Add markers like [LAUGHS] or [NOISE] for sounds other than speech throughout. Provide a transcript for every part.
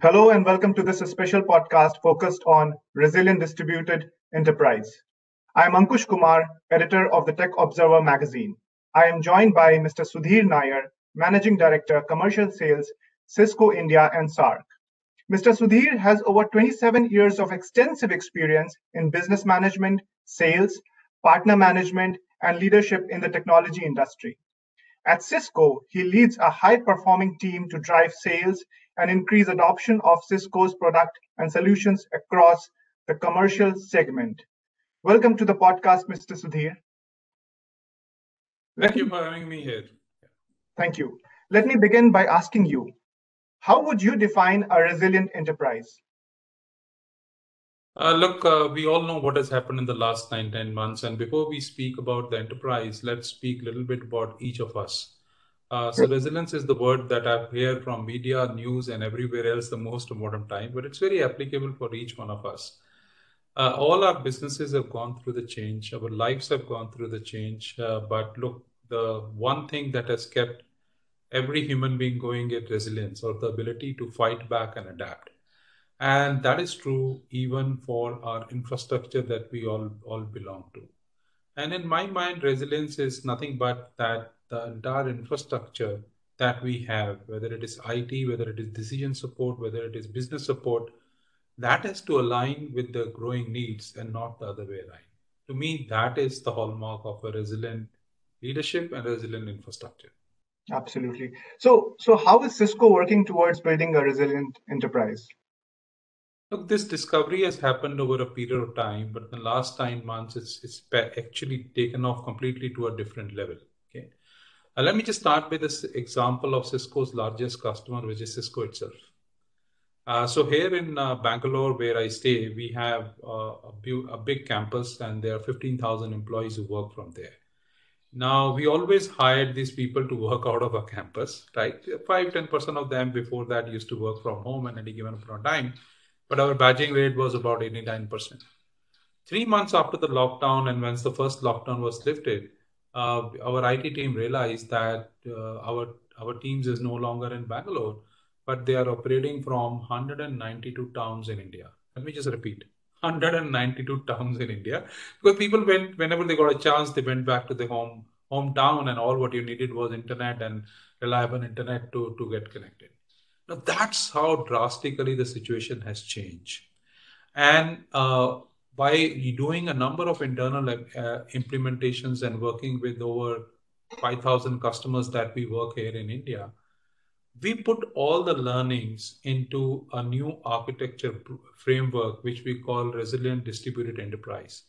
Hello and welcome to this special podcast focused on resilient distributed enterprise. I am Ankush Kumar, editor of the Tech Observer magazine. I am joined by Mr. Sudhir Nair, Managing Director, Commercial Sales, Cisco India and SAARC. Mr. Sudhir has over 27 years of extensive experience in business management, sales, partner management, and leadership in the technology industry. At Cisco, he leads a high performing team to drive sales and increase adoption of Cisco's product and solutions across the commercial segment. Welcome to the podcast, Mr. Sudhir. Thank you for having me here. Thank you. Let me begin by asking you how would you define a resilient enterprise? Uh, look, uh, we all know what has happened in the last nine, 10 months. And before we speak about the enterprise, let's speak a little bit about each of us. Uh, so resilience is the word that I hear from media, news, and everywhere else the most modern time, but it's very applicable for each one of us. Uh, all our businesses have gone through the change. Our lives have gone through the change. Uh, but look, the one thing that has kept every human being going is resilience or the ability to fight back and adapt. And that is true even for our infrastructure that we all, all belong to. And in my mind, resilience is nothing but that the entire infrastructure that we have, whether it is IT, whether it is decision support, whether it is business support, that has to align with the growing needs and not the other way around. To me, that is the hallmark of a resilient leadership and resilient infrastructure. Absolutely. So, so how is Cisco working towards building a resilient enterprise? Look, this discovery has happened over a period of time, but in the last nine months, it's it's actually taken off completely to a different level. Uh, let me just start with this example of Cisco's largest customer, which is Cisco itself. Uh, so here in uh, Bangalore, where I stay, we have uh, a, bu- a, big campus, and there are 15,000 employees who work from there. Now we always hired these people to work out of a campus, right? Five, ten percent of them before that used to work from home at any given point of time, but our badging rate was about 89 percent. Three months after the lockdown, and once the first lockdown was lifted, uh, our IT team realized that uh, our our teams is no longer in Bangalore, but they are operating from 192 towns in India. Let me just repeat. 192 towns in India because people went whenever they got a chance they went back to their home hometown and all what you needed was internet and reliable internet to to get connected. Now that's how drastically the situation has changed, and uh, by doing a number of internal uh, implementations and working with over 5,000 customers that we work here in India, we put all the learnings into a new architecture framework, which we call Resilient Distributed Enterprise,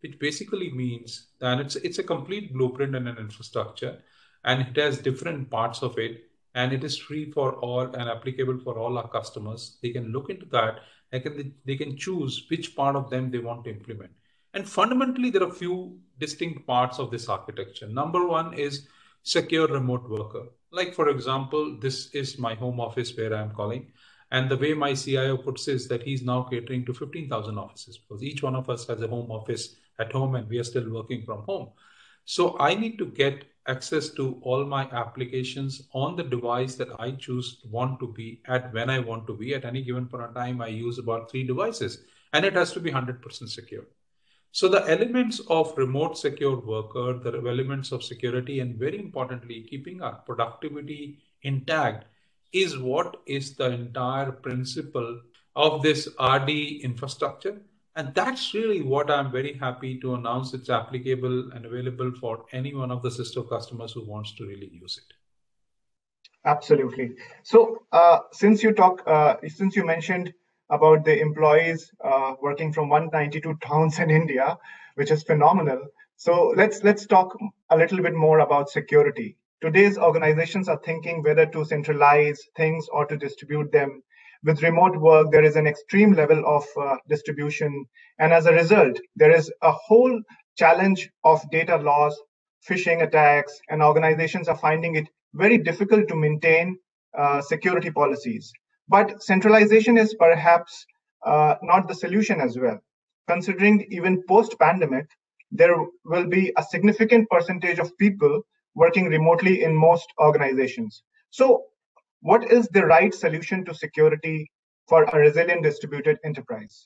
which basically means that it's, it's a complete blueprint and an infrastructure, and it has different parts of it, and it is free for all and applicable for all our customers. They can look into that they can, they can choose which part of them they want to implement. And fundamentally, there are few distinct parts of this architecture. Number one is secure remote worker. Like, for example, this is my home office where I'm calling. And the way my CIO puts is that he's now catering to 15,000 offices because each one of us has a home office at home and we are still working from home. So I need to get access to all my applications on the device that I choose want to be at when I want to be. At any given point of time, I use about three devices and it has to be 100% secure. So the elements of remote secure worker, the elements of security, and very importantly, keeping our productivity intact is what is the entire principle of this RD infrastructure and that's really what I'm very happy to announce. It's applicable and available for any one of the Cisco customers who wants to really use it. Absolutely. So, uh, since you talk, uh, since you mentioned about the employees uh, working from 192 towns in India, which is phenomenal. So let's let's talk a little bit more about security. Today's organizations are thinking whether to centralize things or to distribute them with remote work, there is an extreme level of uh, distribution. And as a result, there is a whole challenge of data loss, phishing attacks, and organizations are finding it very difficult to maintain uh, security policies. But centralization is perhaps uh, not the solution as well. Considering even post pandemic, there will be a significant percentage of people working remotely in most organizations. So, what is the right solution to security for a resilient distributed enterprise?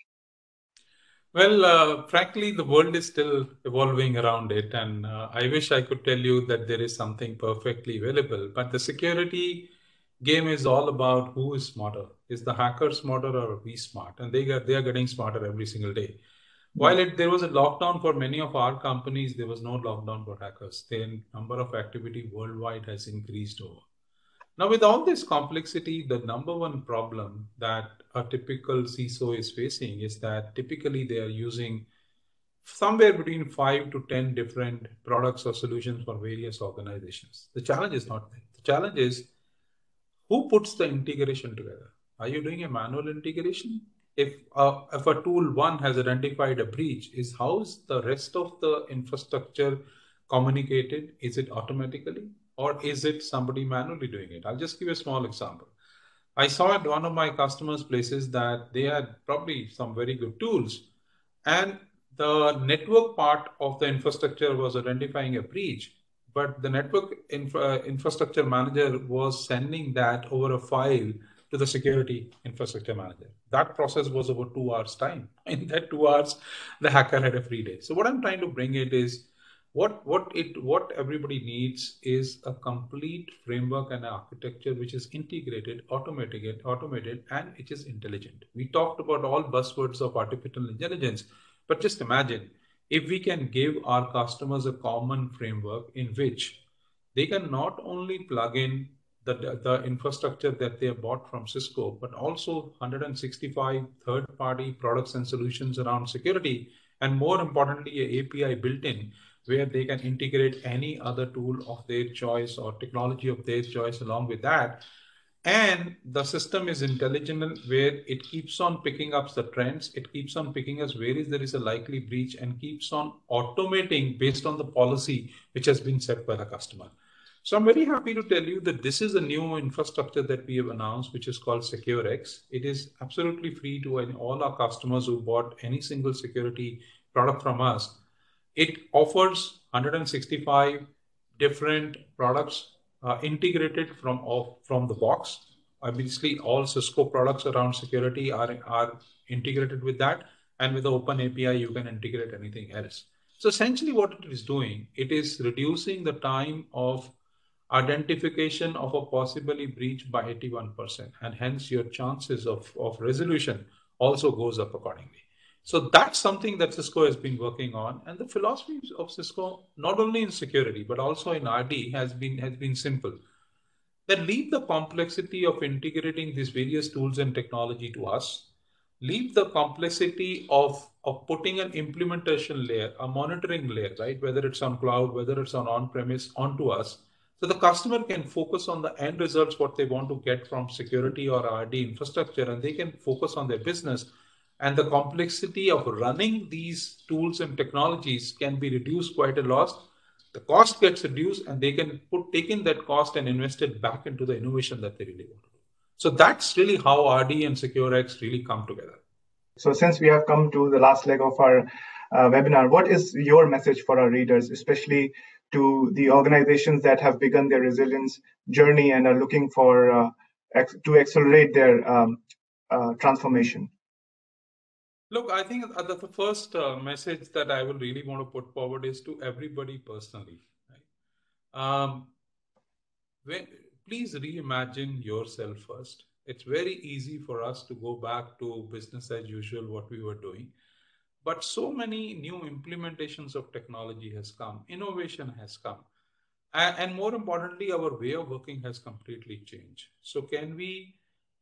Well, uh, frankly, the world is still evolving around it, and uh, I wish I could tell you that there is something perfectly available. But the security game is all about who is smarter. Is the hacker smarter or we smart? And they get they are getting smarter every single day. While it, there was a lockdown for many of our companies, there was no lockdown for hackers. The number of activity worldwide has increased over. Now, with all this complexity, the number one problem that a typical CISO is facing is that typically they are using somewhere between five to 10 different products or solutions for various organizations. The challenge is not that. The challenge is who puts the integration together? Are you doing a manual integration? If, uh, if a tool one has identified a breach, is how is the rest of the infrastructure communicated? Is it automatically? Or is it somebody manually doing it? I'll just give a small example. I saw at one of my customers' places that they had probably some very good tools, and the network part of the infrastructure was identifying a breach, but the network infra- infrastructure manager was sending that over a file to the security infrastructure manager. That process was over two hours' time. [LAUGHS] In that two hours, the hacker had a free day. So what I'm trying to bring it is what what it what everybody needs is a complete framework and architecture which is integrated automated automated and which is intelligent. We talked about all buzzwords of artificial intelligence but just imagine if we can give our customers a common framework in which they can not only plug in the, the infrastructure that they have bought from Cisco, but also 165 third party products and solutions around security, and more importantly, API built in where they can integrate any other tool of their choice or technology of their choice along with that. And the system is intelligent where it keeps on picking up the trends. It keeps on picking us where is there is a likely breach and keeps on automating based on the policy which has been set by the customer. So I'm very happy to tell you that this is a new infrastructure that we have announced, which is called SecureX. It is absolutely free to all our customers who bought any single security product from us it offers 165 different products uh, integrated from off, from the box. Obviously, all Cisco products around security are, are integrated with that. And with the open API, you can integrate anything else. So essentially what it is doing, it is reducing the time of identification of a possibly breach by 81%. And hence your chances of, of resolution also goes up accordingly. So that's something that Cisco has been working on. And the philosophy of Cisco, not only in security, but also in RD has been, has been simple. That leave the complexity of integrating these various tools and technology to us, leave the complexity of, of putting an implementation layer, a monitoring layer, right? Whether it's on cloud, whether it's on on-premise, onto us. So the customer can focus on the end results, what they want to get from security or RD infrastructure, and they can focus on their business and the complexity of running these tools and technologies can be reduced quite a lot. The cost gets reduced, and they can put take in that cost and invest it back into the innovation that they really want to do. So that's really how RD and SecureX really come together. So since we have come to the last leg of our uh, webinar, what is your message for our readers, especially to the organizations that have begun their resilience journey and are looking for uh, ex- to accelerate their um, uh, transformation? Look, I think the first uh, message that I will really want to put forward is to everybody personally. Right? Um, when, please reimagine yourself first. It's very easy for us to go back to business as usual, what we were doing. But so many new implementations of technology has come, innovation has come. And more importantly, our way of working has completely changed. So, can we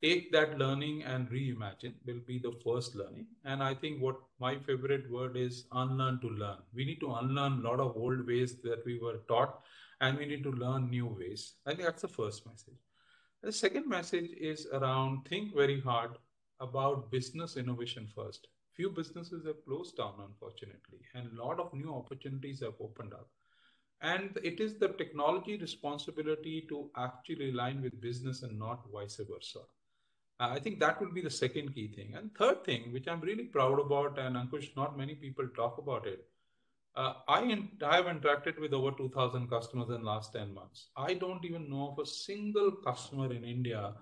take that learning and reimagine will be the first learning. And I think what my favorite word is unlearn to learn. We need to unlearn a lot of old ways that we were taught and we need to learn new ways. I think that's the first message. The second message is around think very hard about business innovation first. Few businesses have closed down, unfortunately, and a lot of new opportunities have opened up. And it is the technology responsibility to actually align with business and not vice versa. Uh, I think that will be the second key thing. And third thing, which I'm really proud about, and Ankush, not many people talk about it. Uh, I, in, I have interacted with over 2,000 customers in the last 10 months. I don't even know of a single customer in India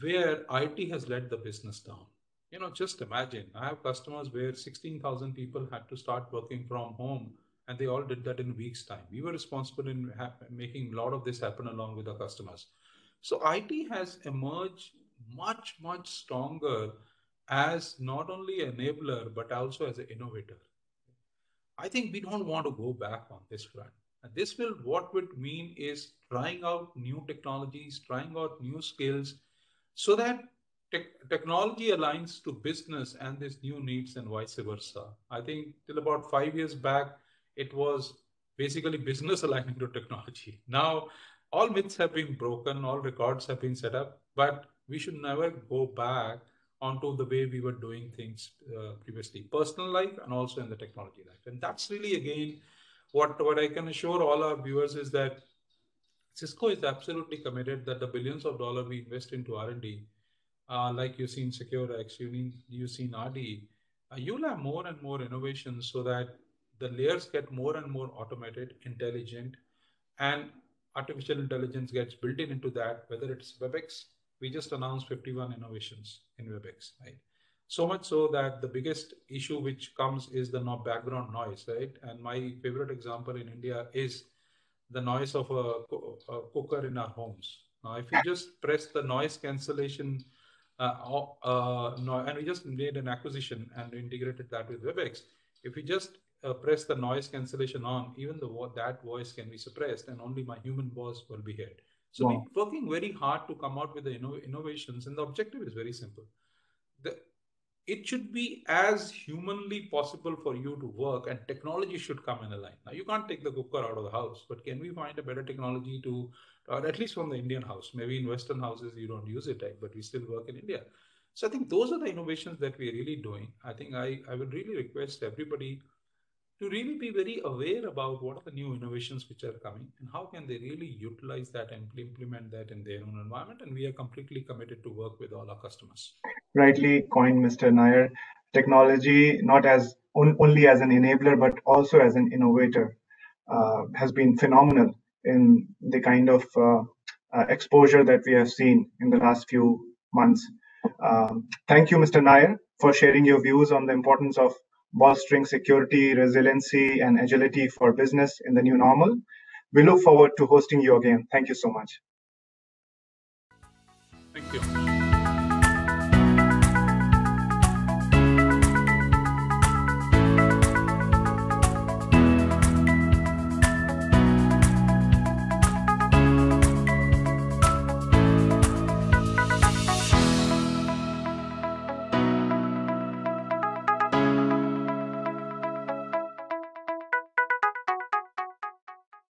where IT has led the business down. You know, just imagine I have customers where 16,000 people had to start working from home and they all did that in week's time. We were responsible in making a lot of this happen along with our customers. So IT has emerged much, much stronger as not only enabler, but also as an innovator. I think we don't want to go back on this front. And this will, what would mean is trying out new technologies, trying out new skills so that te technology aligns to business and these new needs and vice versa. I think till about five years back, it was basically business [LAUGHS] aligning to technology. Now, all myths have been broken, all records have been set up, but we should never go back onto the way we were doing things uh, previously, personal life and also in the technology life. And that's really, again, what, what I can assure all our viewers is that Cisco is absolutely committed that the billions of dollars we invest into R&D, uh, like you've seen SecureX, you mean, you've seen RD, uh, you'll have more and more innovations so that the layers get more and more automated, intelligent, and artificial intelligence gets built in into that, whether it's WebEx, we just announced 51 innovations in WebEx, right? So much so that the biggest issue which comes is the background noise, right? And my favorite example in India is the noise of a, a cooker in our homes. Now, if you just press the noise cancellation, uh, uh, no, and we just made an acquisition and integrated that with WebEx. If you just uh, press the noise cancellation on, even the that voice can be suppressed, and only my human voice will be heard. So wow. we're working very hard to come out with the inno- innovations, and the objective is very simple. The, it should be as humanly possible for you to work, and technology should come in a line. Now, you can't take the cooker out of the house, but can we find a better technology to, or at least from the Indian house? Maybe in Western houses you don't use it? But we still work in India. So I think those are the innovations that we're really doing. I think I, I would really request everybody to really be very aware about what are the new innovations which are coming and how can they really utilize that and implement that in their own environment. And we are completely committed to work with all our customers. Rightly coined mr nair. Technology not as on, only as an enabler but also as an innovator uh, has been phenomenal in the kind of uh, uh, exposure that we have seen in the last few months. Um, thank you mr nair for sharing your views on the importance of bolstering security, resiliency, and agility for business in the new normal. We look forward to hosting you again. Thank you so much. Thank you.